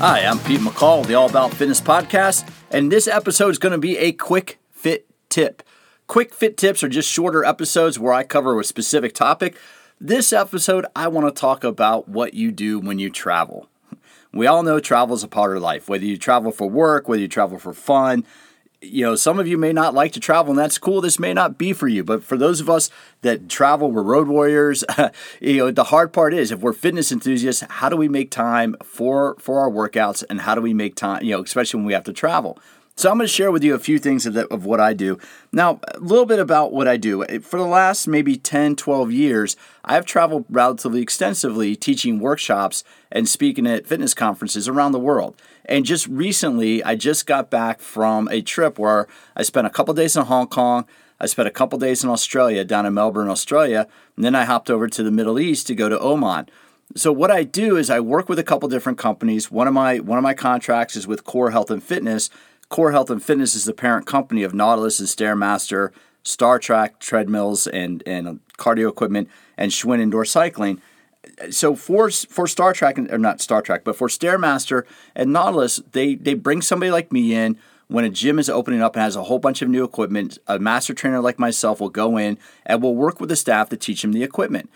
Hi, I'm Pete McCall, of the All About Fitness podcast, and this episode is going to be a quick fit tip. Quick fit tips are just shorter episodes where I cover a specific topic. This episode, I want to talk about what you do when you travel. We all know travel is a part of life, whether you travel for work, whether you travel for fun, you know, some of you may not like to travel, and that's cool. This may not be for you, but for those of us that travel, we're road warriors. you know, the hard part is if we're fitness enthusiasts, how do we make time for for our workouts, and how do we make time? You know, especially when we have to travel. So I'm going to share with you a few things of, the, of what I do. Now, a little bit about what I do. For the last maybe 10, 12 years, I've traveled relatively extensively teaching workshops and speaking at fitness conferences around the world. And just recently, I just got back from a trip where I spent a couple days in Hong Kong. I spent a couple days in Australia, down in Melbourne, Australia, and then I hopped over to the Middle East to go to Oman. So what I do is I work with a couple different companies. One of my one of my contracts is with Core Health and Fitness, Core Health and Fitness is the parent company of Nautilus and Stairmaster, Star Trac treadmills and and cardio equipment, and Schwinn indoor cycling. So for for Star Trac or not Star Trac, but for Stairmaster and Nautilus, they they bring somebody like me in when a gym is opening up and has a whole bunch of new equipment. A master trainer like myself will go in and will work with the staff to teach them the equipment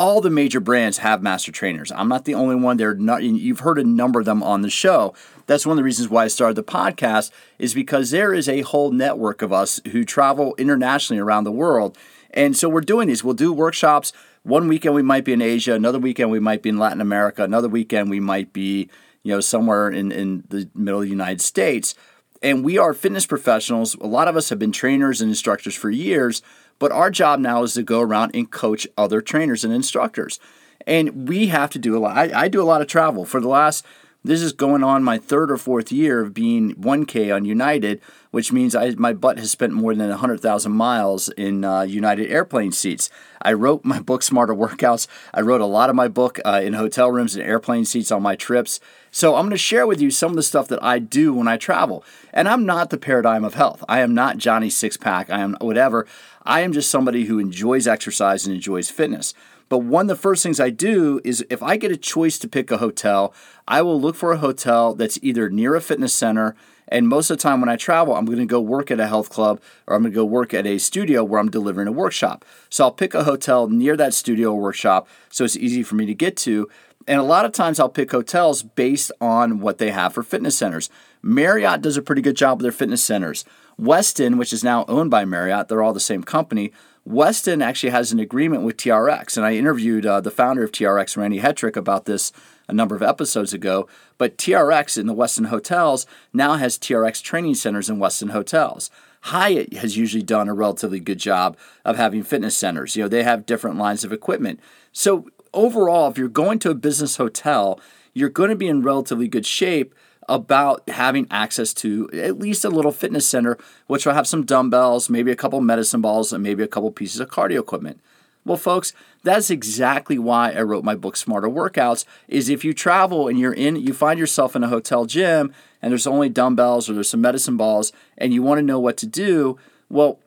all the major brands have master trainers. I'm not the only one. They're not. You've heard a number of them on the show. That's one of the reasons why I started the podcast is because there is a whole network of us who travel internationally around the world, and so we're doing these. We'll do workshops. One weekend we might be in Asia. Another weekend we might be in Latin America. Another weekend we might be, you know, somewhere in in the middle of the United States. And we are fitness professionals. A lot of us have been trainers and instructors for years but our job now is to go around and coach other trainers and instructors. And we have to do a lot. I, I do a lot of travel. For the last, this is going on my third or fourth year of being 1K on United, which means I, my butt has spent more than 100,000 miles in uh, United airplane seats. I wrote my book, Smarter Workouts. I wrote a lot of my book uh, in hotel rooms and airplane seats on my trips. So I'm going to share with you some of the stuff that I do when I travel. And I'm not the paradigm of health. I am not Johnny Sixpack. I am whatever. I am just somebody who enjoys exercise and enjoys fitness. But one of the first things I do is if I get a choice to pick a hotel, I will look for a hotel that's either near a fitness center. And most of the time when I travel, I'm going to go work at a health club or I'm going to go work at a studio where I'm delivering a workshop. So I'll pick a hotel near that studio or workshop so it's easy for me to get to. And a lot of times I'll pick hotels based on what they have for fitness centers. Marriott does a pretty good job with their fitness centers. Westin, which is now owned by Marriott, they're all the same company. Westin actually has an agreement with TRX, and I interviewed uh, the founder of TRX, Randy Hetrick, about this a number of episodes ago. But TRX in the Westin hotels now has TRX training centers in Westin hotels. Hyatt has usually done a relatively good job of having fitness centers. You know, they have different lines of equipment. So overall, if you're going to a business hotel, you're going to be in relatively good shape about having access to at least a little fitness center, which will have some dumbbells, maybe a couple medicine balls, and maybe a couple pieces of cardio equipment. Well, folks, that's exactly why I wrote my book Smarter Workouts is if you travel and you're in you find yourself in a hotel gym and there's only dumbbells or there's some medicine balls and you want to know what to do, well,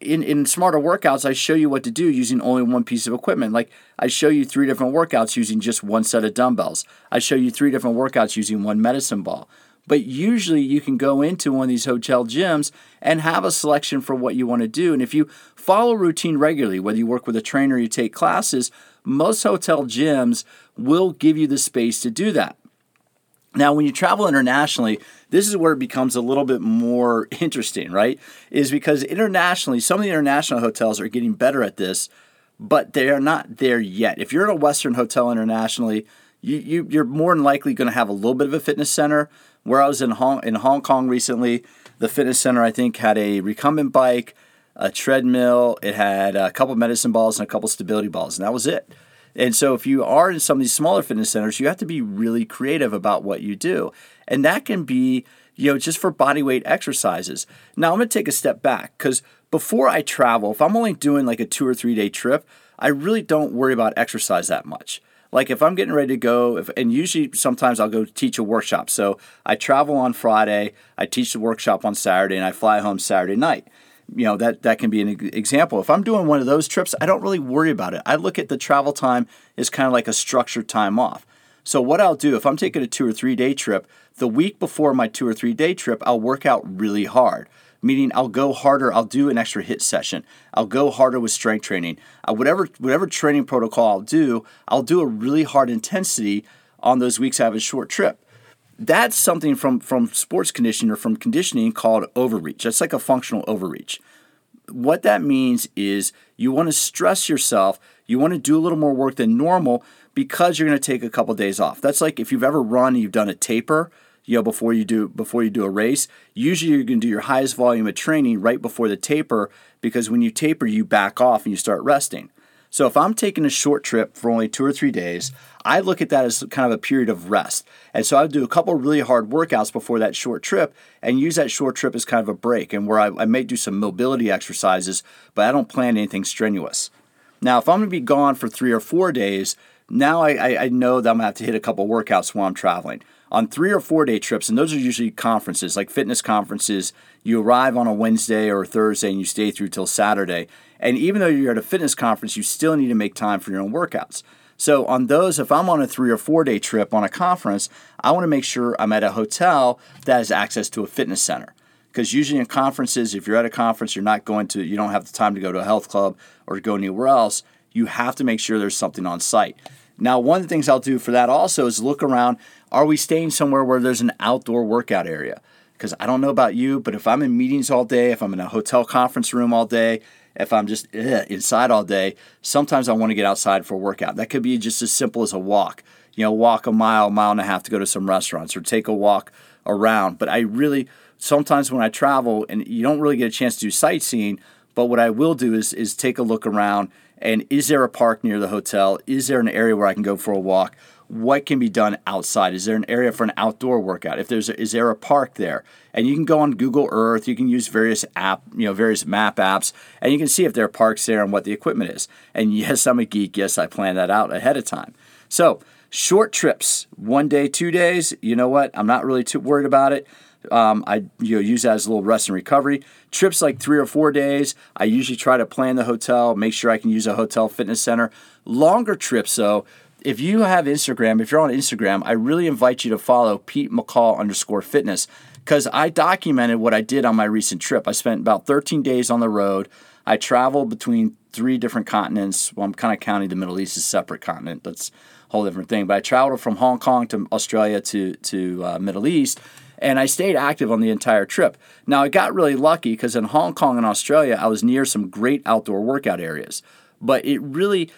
in, in smarter workouts, I show you what to do using only one piece of equipment. Like I show you three different workouts using just one set of dumbbells. I show you three different workouts using one medicine ball. But usually you can go into one of these hotel gyms and have a selection for what you want to do. And if you follow routine regularly, whether you work with a trainer or you take classes, most hotel gyms will give you the space to do that. Now, when you travel internationally, this is where it becomes a little bit more interesting, right? Is because internationally, some of the international hotels are getting better at this, but they are not there yet. If you're in a Western hotel internationally, you, you you're more than likely going to have a little bit of a fitness center. Where I was in Hong in Hong Kong recently, the fitness center I think had a recumbent bike, a treadmill, it had a couple medicine balls and a couple stability balls, and that was it. And so, if you are in some of these smaller fitness centers, you have to be really creative about what you do. And that can be, you know, just for body weight exercises. Now, I'm going to take a step back because before I travel, if I'm only doing like a two or three day trip, I really don't worry about exercise that much. Like if I'm getting ready to go, if, and usually sometimes I'll go teach a workshop. So I travel on Friday, I teach the workshop on Saturday, and I fly home Saturday night you know that that can be an example. If I'm doing one of those trips, I don't really worry about it. I look at the travel time as kind of like a structured time off. So, what I'll do if I'm taking a two or three day trip, the week before my two or three day trip, I'll work out really hard. Meaning, I'll go harder. I'll do an extra HIIT session. I'll go harder with strength training. Whatever whatever training protocol I'll do, I'll do a really hard intensity on those weeks I have a short trip. That's something from from sports conditioning or from conditioning called overreach. That's like a functional overreach. What that means is you want to stress yourself. You want to do a little more work than normal because you're going to take a couple days off. That's like if you've ever run and you've done a taper you know before you do before you do a race usually you're going to do your highest volume of training right before the taper because when you taper you back off and you start resting so if i'm taking a short trip for only two or three days i look at that as kind of a period of rest. And so i do a couple really hard workouts before that short trip and use that short trip as kind of a break and where i, I may do some mobility exercises but i don't plan anything strenuous. Now if i'm to be gone for three or four days now I, I, know that i'm to have to hit a couple workouts while i'm traveling on three or four day trips, and those are usually conferences, like fitness conferences. You arrive on a Wednesday or a Thursday and you stay through till Saturday. And even though you're at a fitness conference, you still need to make time for your own workouts. So, on those, if I'm on a three or four day trip on a conference, I want to make sure I'm at a hotel that has access to a fitness center. Because usually in conferences, if you're at a conference, you're not going to, you don't have the time to go to a health club or go anywhere else. You have to make sure there's something on site. Now, one of the things I'll do for that also is look around are we staying somewhere where there's an outdoor workout area? Because I don't know about you, but if I'm in meetings all day, if I'm in a hotel conference room all day, if I'm just ugh, inside all day, sometimes I want to get outside for a workout. That could be just as simple as a walk. You know, walk a mile, mile and a half to go to some restaurants or take a walk around. But I really, sometimes when I travel and you don't really get a chance to do sightseeing, but what I will do is, is take a look around and is there a park near the hotel? Is there an area where I can go for a walk? what can be done outside? Is there an area for an outdoor workout? If there's a, is there a park there? And you can go on Google Earth, you can use various app, you know, various map apps, and you can see if there are parks there and what the equipment is. And yes, I'm a geek. Yes, I plan that out ahead of time. So short trips, one day, two days. You know what? I'm not really too worried about it. Um, I you know, use that as a little rest and recovery. Trips like three or four days, I usually try to plan the hotel, make sure I can use a hotel fitness center. Longer trips, though, if you have Instagram, if you're on Instagram, I really invite you to follow Pete McCall underscore fitness because I documented what I did on my recent trip. I spent about 13 days on the road. I traveled between three different continents. Well, I'm kind of counting the Middle East as a separate continent. That's a whole different thing. But I traveled from Hong Kong to Australia to to uh, Middle East, and I stayed active on the entire trip. Now I got really lucky because in Hong Kong and Australia, I was near some great outdoor workout areas. But it really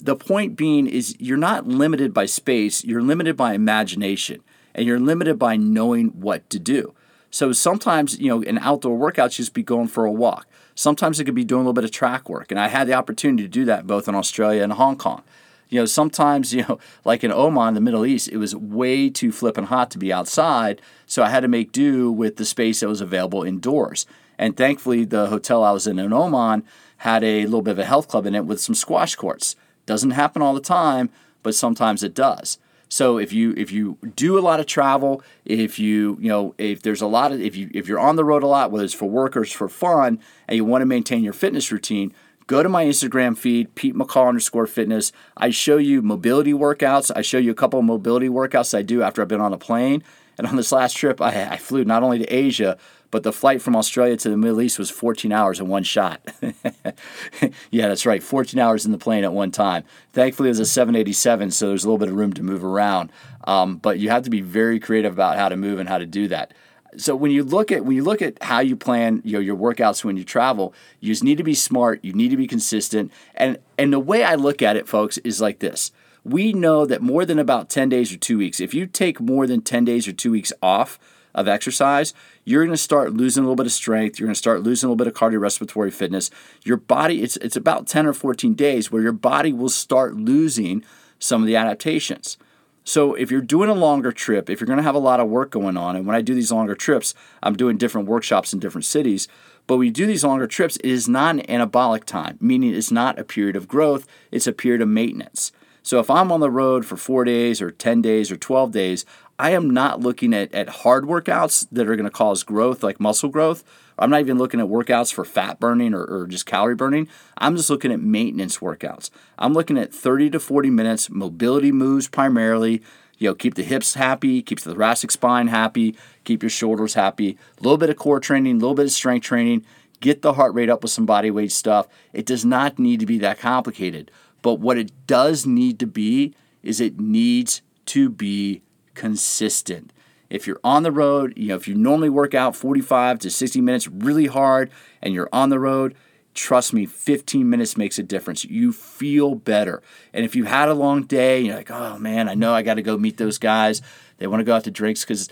the point being is you're not limited by space, you're limited by imagination, and you're limited by knowing what to do. So sometimes, you know, an outdoor workout just be going for a walk. Sometimes it could be doing a little bit of track work. And I had the opportunity to do that both in Australia and Hong Kong. You know, sometimes, you know, like in Oman, the Middle East, it was way too flippin' hot to be outside. So I had to make do with the space that was available indoors. And thankfully, the hotel I was in in Oman had a little bit of a health club in it with some squash courts. Doesn't happen all the time, but sometimes it does. So if you if you do a lot of travel, if you you know if there's a lot of if you if you're on the road a lot, whether it's for work or for fun, and you want to maintain your fitness routine, go to my Instagram feed, Pete McCall underscore fitness. I show you mobility workouts. I show you a couple of mobility workouts I do after I've been on a plane. And on this last trip, I, I flew not only to Asia, but the flight from Australia to the Middle East was 14 hours in one shot. yeah, that's right, 14 hours in the plane at one time. Thankfully, it was a 787, so there's a little bit of room to move around. Um, but you have to be very creative about how to move and how to do that. So when you look at when you look at how you plan you know, your workouts when you travel, you just need to be smart. You need to be consistent. And and the way I look at it, folks, is like this. We know that more than about 10 days or two weeks, if you take more than 10 days or two weeks off, of exercise, you're going to start losing a little bit of strength. You're going to start losing a little bit of cardiorespiratory fitness. Your body, it's, it's about 10 or 14 days where your body will start losing some of the adaptations. So if you're doing a longer trip, if you're going to have a lot of work going on, and when I do these longer trips, I'm doing different workshops in different cities. But when you do these longer trips, it is not an anabolic time, meaning it's not a period of growth, it's a period of maintenance. So if I'm on the road for four days or 10 days or 12 days, I am not looking at, at hard workouts that are going to cause growth, like muscle growth. I'm not even looking at workouts for fat burning or, or just calorie burning. I'm just looking at maintenance workouts. I'm looking at 30 to 40 minutes, mobility moves primarily, you know, keep the hips happy, keep the thoracic spine happy, keep your shoulders happy. A little bit of core training, a little bit of strength training. Get the heart rate up with some body weight stuff. It does not need to be that complicated. But what it does need to be is it needs to be consistent. If you're on the road, you know, if you normally work out 45 to 60 minutes really hard and you're on the road, trust me, 15 minutes makes a difference. You feel better. And if you had a long day, you're like, oh man, I know I got to go meet those guys. They want to go out to drinks because,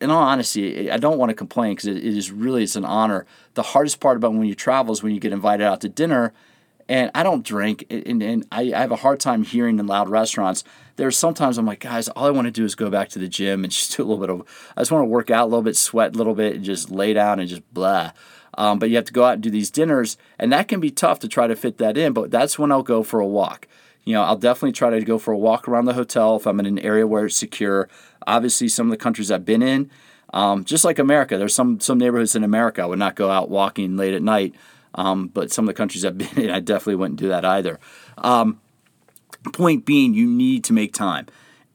in all honesty, I don't want to complain because it is really it's an honor. The hardest part about when you travel is when you get invited out to dinner. And I don't drink, and, and I, I have a hard time hearing in loud restaurants. There's sometimes I'm like, guys, all I want to do is go back to the gym and just do a little bit of, I just want to work out a little bit, sweat a little bit, and just lay down and just blah. Um, but you have to go out and do these dinners, and that can be tough to try to fit that in. But that's when I'll go for a walk. You know, I'll definitely try to go for a walk around the hotel if I'm in an area where it's secure. Obviously, some of the countries I've been in, um, just like America, there's some some neighborhoods in America I would not go out walking late at night. Um, but some of the countries I've been in, I definitely wouldn't do that either. Um, point being, you need to make time.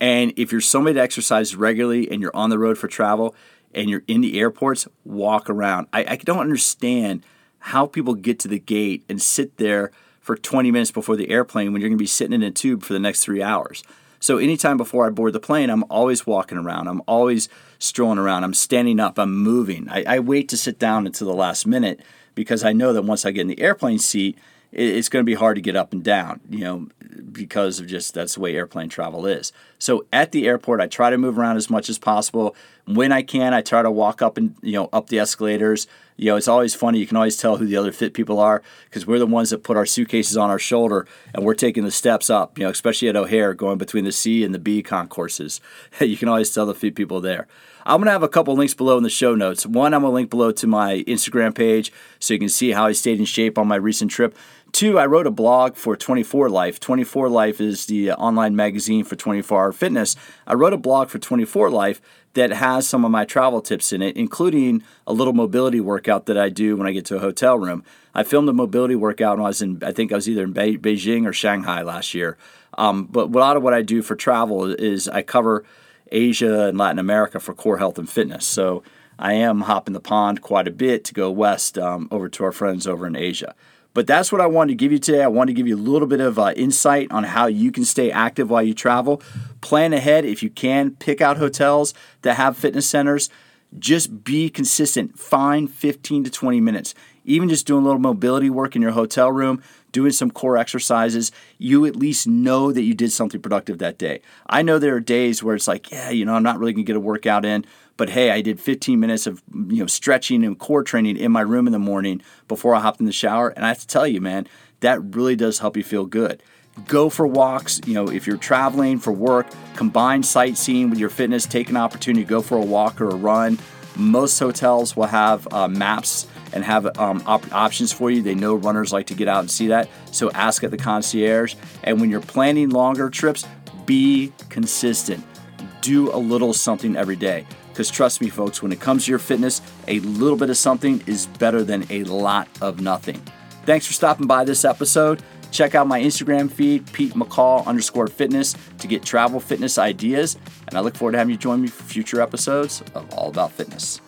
And if you're somebody that exercises regularly and you're on the road for travel, and you're in the airports, walk around. I, I don't understand how people get to the gate and sit there for 20 minutes before the airplane when you're going to be sitting in a tube for the next three hours. So anytime before I board the plane, I'm always walking around. I'm always strolling around. I'm standing up. I'm moving. I, I wait to sit down until the last minute because I know that once I get in the airplane seat, it's going to be hard to get up and down, you know, because of just that's the way airplane travel is. So at the airport, I try to move around as much as possible. When I can, I try to walk up and you know up the escalators. You know, it's always funny. You can always tell who the other fit people are because we're the ones that put our suitcases on our shoulder and we're taking the steps up. You know, especially at O'Hare, going between the C and the B concourses. you can always tell the fit people there. I'm going to have a couple links below in the show notes. One, I'm going to link below to my Instagram page so you can see how I stayed in shape on my recent trip. Two, I wrote a blog for 24 Life. 24 Life is the online magazine for 24 hour fitness. I wrote a blog for 24 Life that has some of my travel tips in it, including a little mobility workout that I do when I get to a hotel room. I filmed a mobility workout when I was in, I think I was either in Be- Beijing or Shanghai last year. Um, but a lot of what I do for travel is I cover Asia and Latin America for core health and fitness. So I am hopping the pond quite a bit to go west um, over to our friends over in Asia. But that's what I wanted to give you today. I wanted to give you a little bit of uh, insight on how you can stay active while you travel. Plan ahead if you can. Pick out hotels that have fitness centers. Just be consistent. Find 15 to 20 minutes. Even just doing a little mobility work in your hotel room, doing some core exercises, you at least know that you did something productive that day. I know there are days where it's like, yeah, you know, I'm not really going to get a workout in, but hey, I did 15 minutes of you know stretching and core training in my room in the morning before I hopped in the shower, and I have to tell you, man, that really does help you feel good. Go for walks. You know, if you're traveling for work, combine sightseeing with your fitness. Take an opportunity to go for a walk or a run. Most hotels will have uh, maps and have um, op- options for you. They know runners like to get out and see that. So ask at the concierge. And when you're planning longer trips, be consistent. Do a little something every day. Because trust me, folks, when it comes to your fitness, a little bit of something is better than a lot of nothing. Thanks for stopping by this episode. Check out my Instagram feed, Pete McCall underscore fitness, to get travel fitness ideas. And I look forward to having you join me for future episodes of All About Fitness.